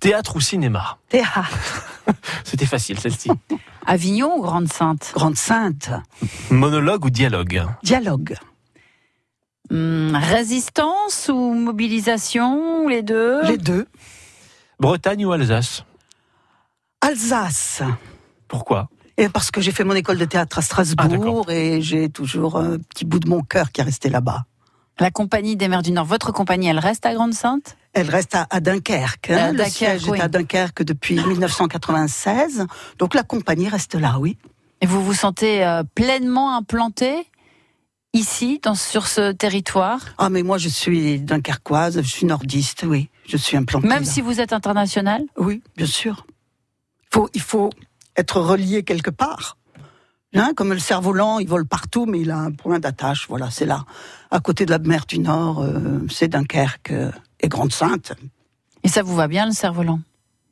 Théâtre ou cinéma? Théâtre. C'était facile celle-ci. Avignon ou Grande-Sainte Grande Sainte. Monologue ou dialogue? Dialogue. Hum, Résistance ou mobilisation Les deux? Les deux. Bretagne ou Alsace? Alsace. Pourquoi? Et parce que j'ai fait mon école de théâtre à Ah, Strasbourg et j'ai toujours un petit bout de mon cœur qui est resté là-bas. La compagnie des mers du Nord, votre compagnie, elle reste à Grande-Sainte? Elle reste à, à Dunkerque. hein. À Le Dunkerque, siège oui. est à Dunkerque depuis 1996. Donc la compagnie reste là, oui. Et vous vous sentez euh, pleinement implanté ici, dans, sur ce territoire? Ah, mais moi je suis dunkerquoise, je suis nordiste, oui. Je suis implantée. Même là. si vous êtes international Oui, bien sûr. Faut, il faut être relié quelque part. Hein, comme le cerf-volant, il vole partout, mais il a un point d'attache. Voilà, c'est là. À côté de la mer du Nord, euh, c'est Dunkerque euh, et Grande-Sainte. Et ça vous va bien, le cerf-volant?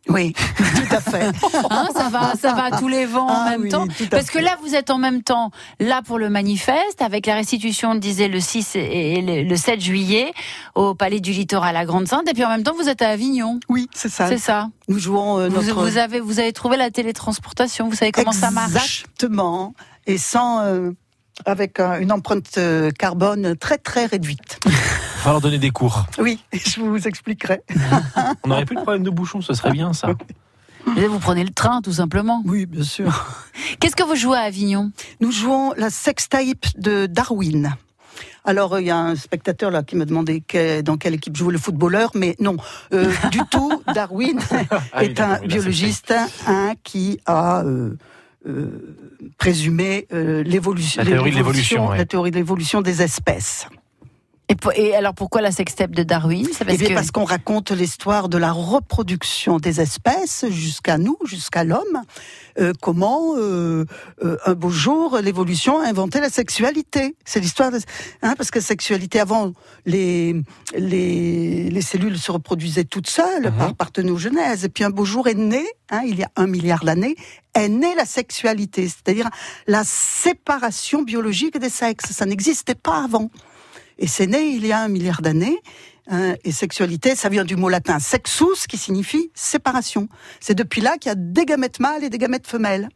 Oui, tout à fait. Hein, ça va, ça va à tous les vents en Ah même oui, temps. Parce que là, vous êtes en même temps là pour le manifeste, avec la restitution, on disait, le 6 et le le 7 juillet au Palais du Littoral à Grande-Sainte, et puis en même temps, vous êtes à Avignon. Oui, c'est ça. C'est ça. Nous jouons euh, Vous, notre... vous avez, vous avez trouvé la télétransportation, vous savez comment ça marche Exactement. Et sans... euh, avec un- une empreinte euh, carbone très très réduite. Il va falloir donner des cours. Oui, je vous expliquerai. On n'aurait plus de problème de bouchon, ce serait bien ça. Vous prenez le train, tout simplement. Oui, bien sûr. Qu'est-ce que vous jouez à Avignon? Nous jouons la sextape de Darwin. Alors, euh, il y a un spectateur là qui me demandait que- dans quelle équipe jouait le footballeur, mais non, euh, du tout. Darwin Ah est un biologiste hein, qui a euh, euh, présumé euh, l'évolution, La théorie de l'évolution, ouais. la théorie de l'évolution des espèces. Et, pour- et alors pourquoi la sextape de Darwin? C'est Eh bien, parce qu'on raconte l'histoire de la reproduction des espèces jusqu'à nous, jusqu'à l'homme. Euh, comment, euh, euh, un beau jour, l'évolution a inventé la sexualité. C'est l'histoire, de... hein, parce que sexualité avant, les, les les cellules se reproduisaient toutes seules par parthénogenèse. Et puis un beau jour est né, hein, il y a un milliard d'années, est née la sexualité, c'est-à-dire la séparation biologique des sexes. Ça n'existait pas avant. Et c'est né il y a un milliard d'années. hein, et sexualité, ça vient du mot latin sexus, qui signifie séparation. C'est depuis là qu'il y a des gamètes mâles et des gamètes femelles.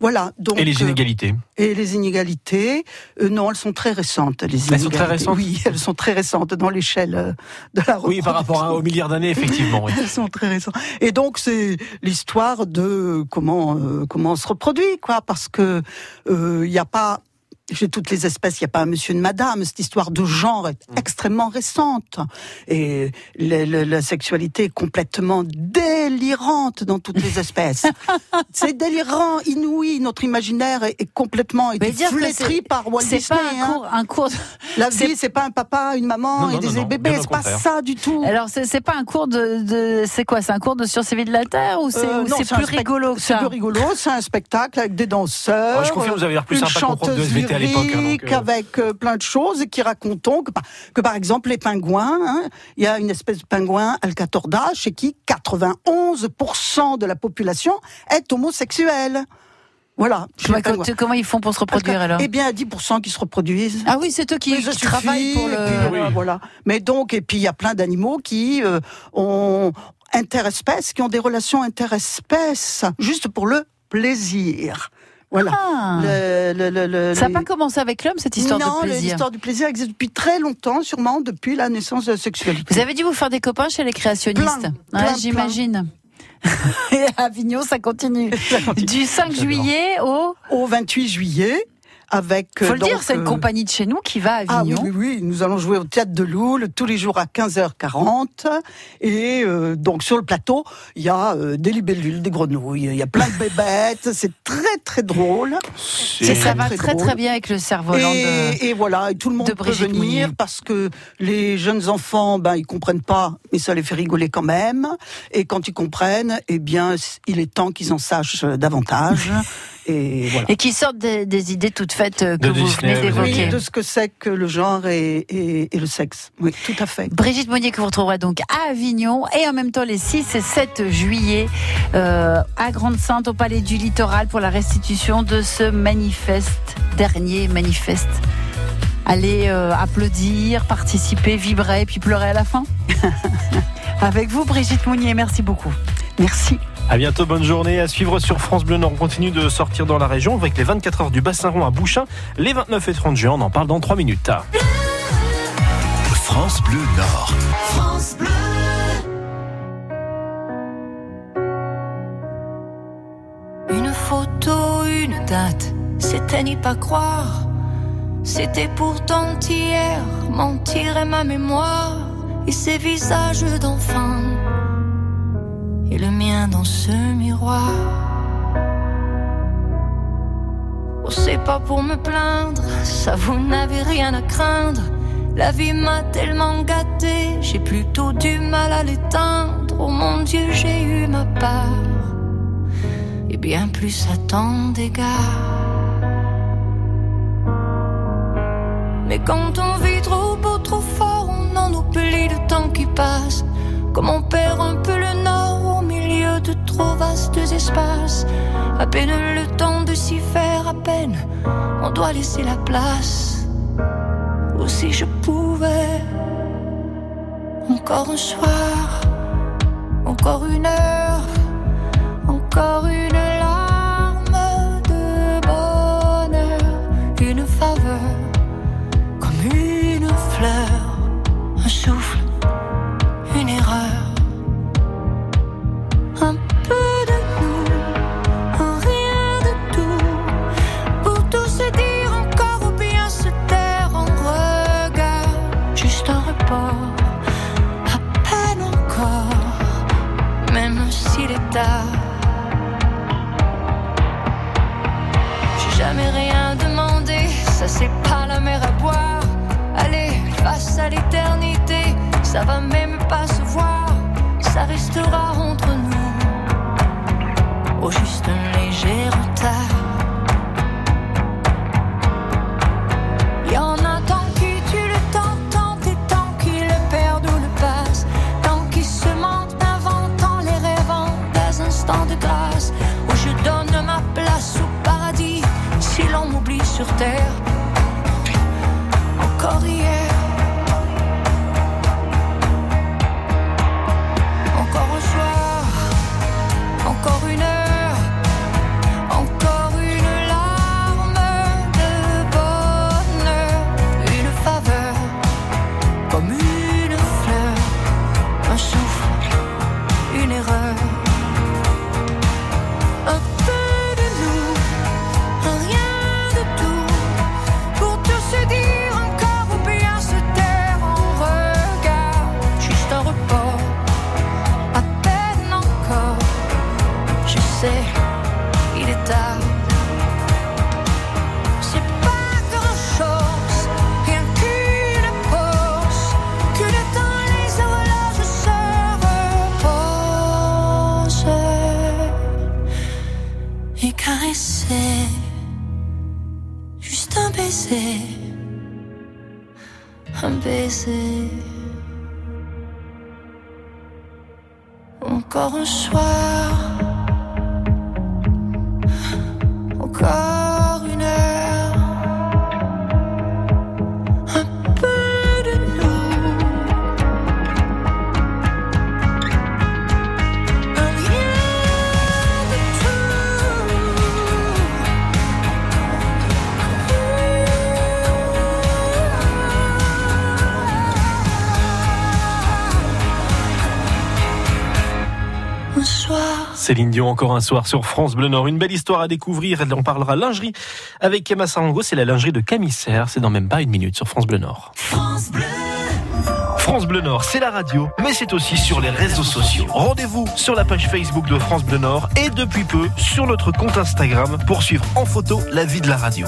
Voilà. Donc, Et les euh, inégalités et les inégalités, euh, non, elles sont très récentes. Les Elles sont très inégalités. récentes Oui, elles sont très récentes dans l'échelle euh, de la Oui, par rapport à- aux milliards d'années, effectivement. oui. elles sont très récentes. Et donc c'est l'histoire de comment euh, comment on se reproduit, quoi, parce que euh, il n'y a pas chez toutes les espèces, il n'y a pas un monsieur et une madame. Cette histoire de genre est extrêmement récente. Et le- le- la sexualité est complètement délirante dans toutes les espèces. c'est délirant, inouï. Notre imaginaire est, est complètement été flétri c'est- par Walt c'est Disney. pas un hein. cours, un cours. de- La vie, c'est pas un papa, une maman Non, et non, des non, bébés. C'est pas ça du tout. Alors c'est pas un cours de, de c'est quoi C'est un cours de survie de la terre ou c'est Euh, plus rigolo C'est plus rigolo, c'est un spectacle avec des danseurs. Ah, je confirme, vous avez l'air plus une sympa prof de chanteuse SVT à l'époque, hein, euh. avec euh, plein de choses et qui racontons que, par- que par exemple les pingouins, hein, il y a une espèce de pingouin alcatorda chez qui 91% de la population est homosexuelle. Voilà. Comment, comment- comment ils font pour se reproduire alors? Eh bien, 10% qui se reproduisent. Ah oui, c'est eux qui, qui travaillent pour et le. puis, voilà, voilà. Mais donc, et puis il y a plein d'animaux qui euh, ont interespèces, qui ont des relations interespèces, juste pour le plaisir. Voilà. Ah. Le- le- le- le- Ça n'a les- pas commencé avec l'homme cette histoire non, de plaisir. l'histoire du plaisir existe depuis très longtemps, sûrement depuis la naissance de la sexualité. Vous avez dû vous faire des copains chez les créationnistes J'imagine. Et à Avignon, ça continue. Du 5 juillet au. Au 28 juillet, avec. Faut euh, le dire, c'est une euh, compagnie de chez nous qui va à Ah oui, Avignon. oui, oui, nous allons jouer au théâtre de Loul tous les jours à 15h40. Et euh, donc sur le plateau, il y a euh, des libellules, des grenouilles, il y a plein de bébêtes, c'est très très drôle. Et ça va très très bien avec le cerf-volant Et, de. et voilà, et tout le monde de peut venir parce que les jeunes enfants, ben ils comprennent pas, mais ça les fait rigoler quand même. Et quand ils comprennent, eh bien, il est temps qu'ils en sachent davantage. et voilà. Et qui sortent des, des idées toutes faites euh, que De vous Disney, venez d'évoquer. Oui, de ce que c'est que le genre et, et- et le sexe. Oui, tout à fait. Brigitte Monnier que vous retrouverez donc à Avignon et en même temps les 6 et 7 juillet euh, à Grande-Sainte au Palais du Littoral pour la restitution de ce manifeste, dernier manifeste. Allez euh, applaudir, participer, vibrer et puis pleurer à la fin. Avec vous Brigitte Monnier, merci beaucoup. Merci. À bientôt, bonne journée. À suivre sur France Bleu Nord. On continue de sortir dans la région avec les 24 heures du Bassin Rond à Bouchain, les 29 et 30 juin. On en parle dans 3 minutes. France Bleu Nord. France Bleu. Une photo, une date, c'était n'y pas croire. C'était pourtant hier, mentir est ma mémoire. Et ces visages d'enfants, et le mien dans ce miroir. Oh, c'est pas pour me plaindre, ça vous n'avez rien à craindre. La vie m'a tellement gâté, j'ai plutôt du mal à l'éteindre. Oh mon Dieu, j'ai eu ma part et bien plus à tant d'égards. Mais quand on vit trop beau, trop fort, on en oublie le temps qui passe. Comme on perd un peu le nord de trop vastes espaces. À peine le temps de s'y faire, à peine on doit laisser la place. Ou si je pouvais, encore un soir, encore une heure, encore une larme de bonheur, une faveur, comme une fleur, Encore Céline Dion, encore un soir sur France Bleu Nord. Une belle histoire à découvrir. Elle en parlera lingerie avec Emma Sarango. C'est la lingerie de Camissaire. C'est dans même pas une minute sur France Bleu Nord. France Bleu. France Bleu Nord, c'est la radio, mais c'est aussi sur les réseaux sociaux. Rendez-vous sur la page Facebook de France Bleu Nord et depuis peu sur notre compte Instagram pour suivre en photo la vie de la radio.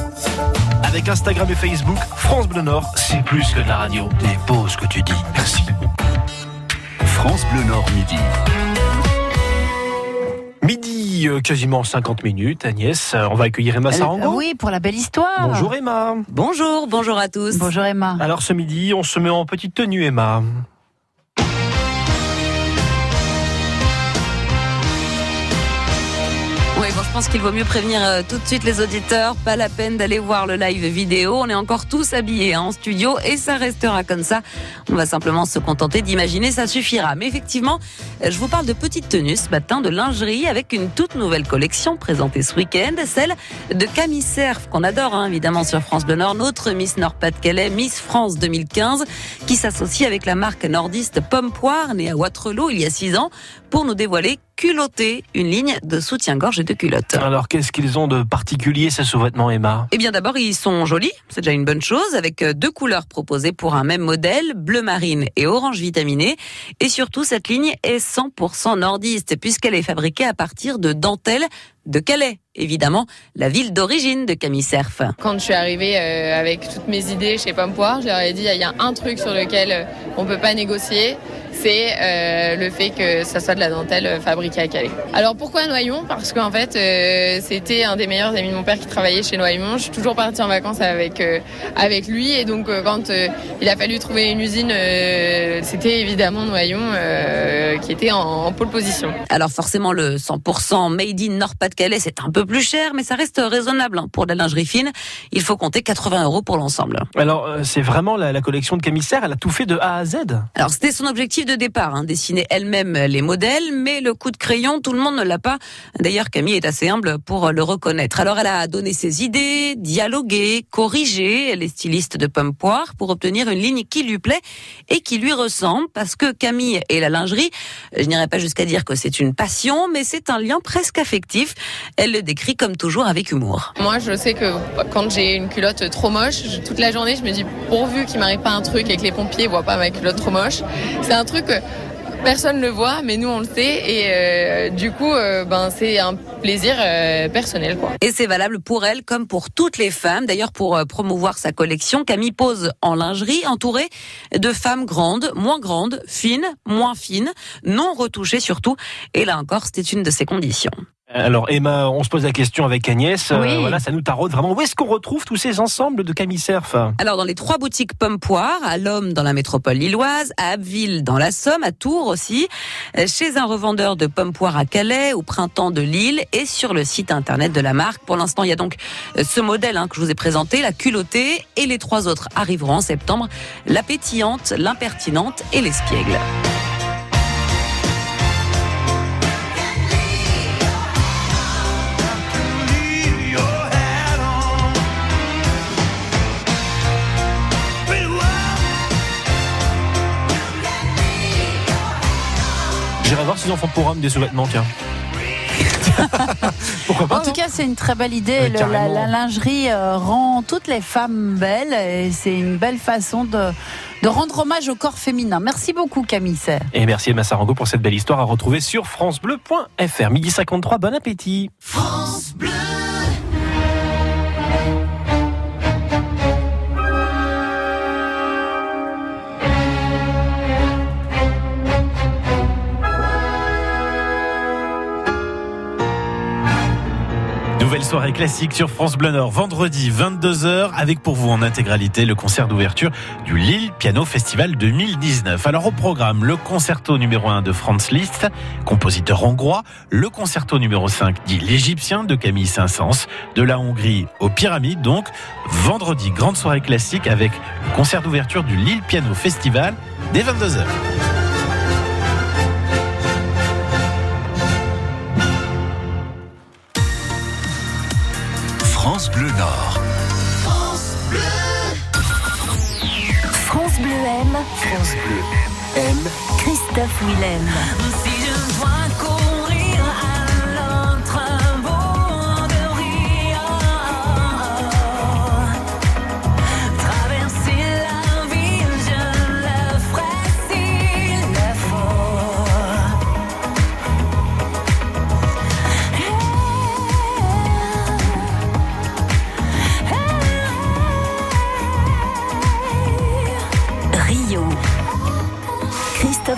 Avec Instagram et Facebook, France Bleu Nord, c'est plus que de la radio. Dépose ce que tu dis. Merci. France Bleu Nord midi. Midi, euh, quasiment 50 minutes. Agnès, euh, on va accueillir Emma Sarango. Oui, pour la belle histoire. Bonjour Emma. Bonjour, bonjour à tous. Bonjour Emma. Alors ce midi, on se met en petite tenue Emma. Pense qu'il vaut mieux prévenir euh, tout de suite les auditeurs. Pas la peine d'aller voir le live vidéo. On est encore tous habillés hein, en studio et ça restera comme ça. On va simplement se contenter d'imaginer, ça suffira. Mais effectivement, euh, je vous parle de petites tenues ce matin, de lingerie avec une toute nouvelle collection présentée ce week-end, celle de Camille Cerf, qu'on adore hein, évidemment sur France Bleu Nord, notre Miss Nord-Pas-de-Calais, Miss France 2015, qui s'associe avec la marque nordiste Pomme Poire, née à Waterloo il y a six ans, pour nous dévoiler Culotté, une ligne de soutien-gorge et de culottes. Alors qu'est-ce qu'ils ont de particulier ces sous-vêtements Emma? Eh bien d'abord, ils sont jolis, c'est déjà une bonne chose, avec euh, deux couleurs proposées pour un même modèle, bleu marine et orange vitaminé. Et surtout, cette ligne est 100% nordiste, puisqu'elle est fabriquée à partir de dentelles de Calais, évidemment, la ville d'origine de Camille Cerf. Quand je suis arrivée euh, avec toutes mes idées chez Pomme Poire, je leur ai dit il y a un truc sur lequel euh, on peut pas négocier, c'est euh, le fait que ça soit de la dentelle euh, fabriquée à Calais. Alors pourquoi Noyon? Parce qu'en fait, euh, c'était un des meilleurs amis de mon père qui travaillait chez Noyon. Je suis toujours partie en vacances avec euh, avec lui et donc euh, quand euh, il a fallu trouver une usine, euh, c'était évidemment Noyon euh, qui était en, en pole position. Alors forcément, le 100% made in Nord-Pas-de-Calais, c'est un peu plus cher, mais ça reste raisonnable hein, pour de la lingerie fine. Il faut compter 80 euros pour l'ensemble. Alors c'est vraiment la, la collection de Camissaire, elle a tout fait de A à Z? Alors c'était son objectif de départ, hein, dessiner elle-même les modèles, mais le coup de crayon, tout le monde ne l'a pas. D'ailleurs, Camille est assez humble pour le reconnaître. Alors elle a donné ses idées, dialogué, corrigé, elle est styliste de pomme poire pour obtenir une ligne qui lui plaît et qui lui ressemble, parce que Camille et la lingerie, je n'irai pas jusqu'à dire que c'est une passion, mais c'est un lien presque affectif. Elle le décrit comme toujours avec humour. Moi, je sais que quand j'ai une culotte trop moche, toute la journée, je me dis pourvu qu'il m'arrive pas un truc que les pompiers voient pas ma culotte trop moche. C'est un truc. Que, Personne le voit, mais nous on le sait et euh, du coup, euh, ben c'est un plaisir euh, personnel quoi. Et c'est valable pour elle comme pour toutes les femmes. D'ailleurs, pour promouvoir sa collection, Camille pose en lingerie entourée de femmes grandes, moins grandes, fines, moins fines, non retouchées surtout. Et là encore, c'était une de ses conditions. Alors Emma, on se pose la question avec Agnès. Euh, voilà, ça nous taraude vraiment. Où est-ce qu'on retrouve tous ces ensembles de Camille Cerf Alors dans les trois boutiques Pomme Poire, à L'Homme dans la métropole lilloise, à Abbeville dans la Somme, à Tours aussi, euh, chez un revendeur de pommes poire à Calais, au printemps de Lille et sur le site internet de la marque. Pour l'instant, il y a donc euh, ce modèle hein, que je vous ai présenté, la culottée, et les trois autres arriveront en septembre, la pétillante, l'impertinente et l'espiègle. En font pour homme des sous-vêtements, tiens. Pourquoi pas En tout cas, c'est une très belle idée. Le- la, lingerie euh, rend toutes les femmes belles et c'est une belle façon de, de rendre hommage au corps féminin. Merci beaucoup, Camille Serre. Et merci Emma Sarango pour cette belle histoire à retrouver sur francebleu.fr. Midi 53, bon appétit. France Bleu. Soirée classique sur France Bleu vendredi 22h, avec pour vous en intégralité le concert d'ouverture du Lille Piano Festival 2019. Alors au programme, le concerto numéro 1 de Franz Liszt, compositeur hongrois, le concerto numéro 5 dit l'Égyptien de Camille Saint-Saëns, de la Hongrie aux Pyramides, donc vendredi, grande soirée classique avec le concert d'ouverture du Lille Piano Festival dès 22h. France Bleu Nord. France Bleu. France Bleu aime. France Bleu aime. Christophe Willem.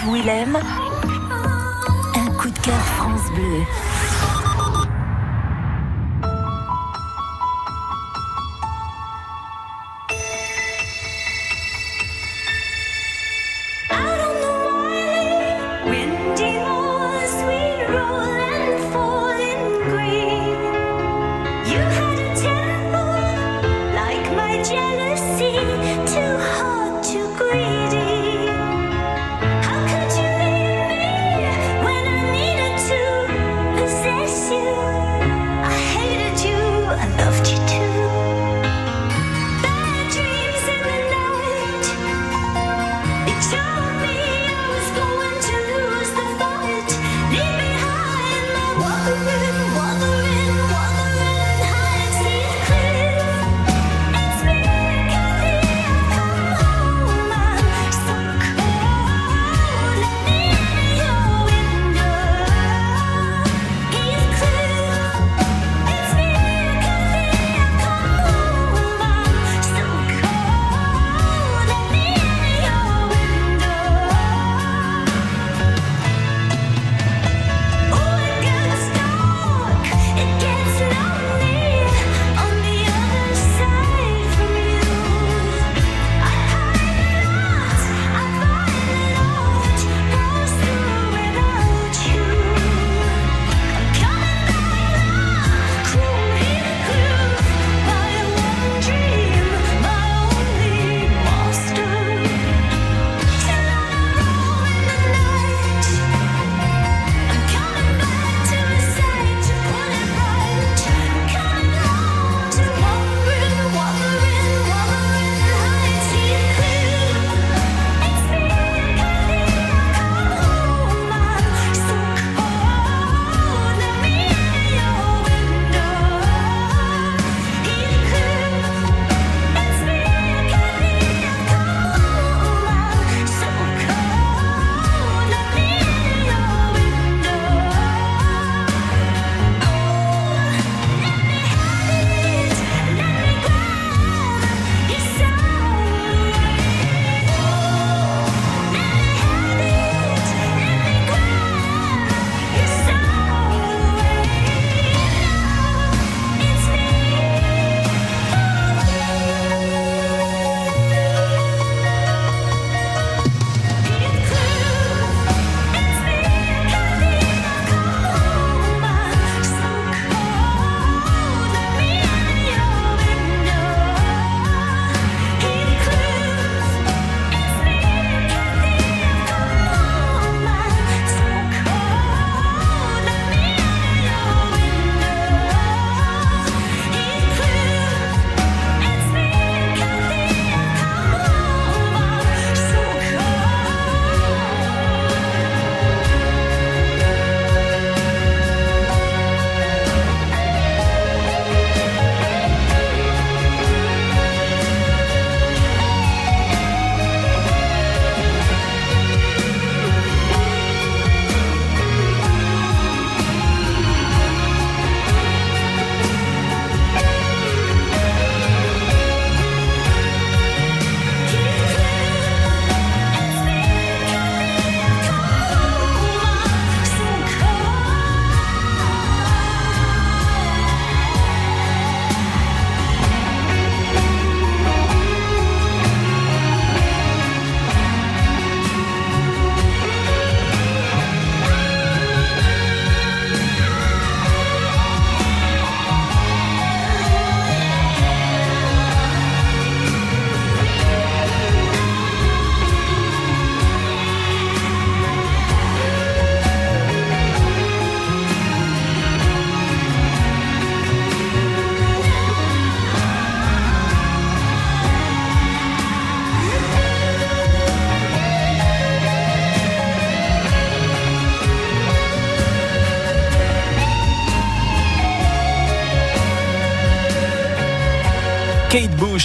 Willem. Un coup de cœur France Bleu.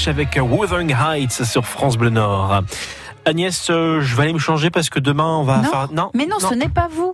Bush avec Wuthering Heights sur France Bleu Nord. Agnès, euh, je vais aller me changer parce que demain on va Non, faire. Non, mais non, ce n'est pas vous.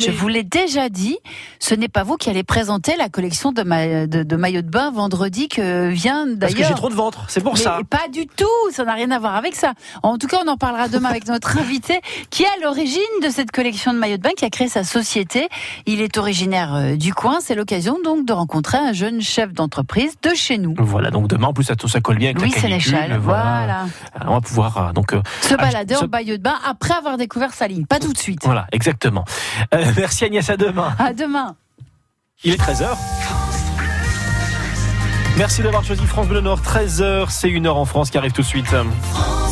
Je vous l'ai déjà dit, ce n'est pas vous qui allez présenter la collection de, ma- de, de maillots de bain vendredi que vient d'ailleurs. Parce que j'ai trop de ventre, c'est pour Mais ça. Pas du tout, ça n'a rien à voir avec ça. En tout cas, on en parlera demain avec notre invité qui est à l'origine de cette collection de maillots de bain, qui a créé sa société. Il est originaire euh, du coin. C'est l'occasion donc de rencontrer un jeune chef d'entreprise de chez nous. Voilà, donc demain en plus ça, ça colle bien avec Louis la canicule. Sénéchal, voilà. Euh, On va pouvoir euh, donc Se balader se- en maillot de bain après avoir découvert sa ligne. Pas tout de suite. Voilà, exactement. Euh, merci Agnès, à demain. À demain. Il est 13h. Merci d'avoir choisi France Bleu Nord. 13h, c'est une heure en France qui arrive tout de suite. France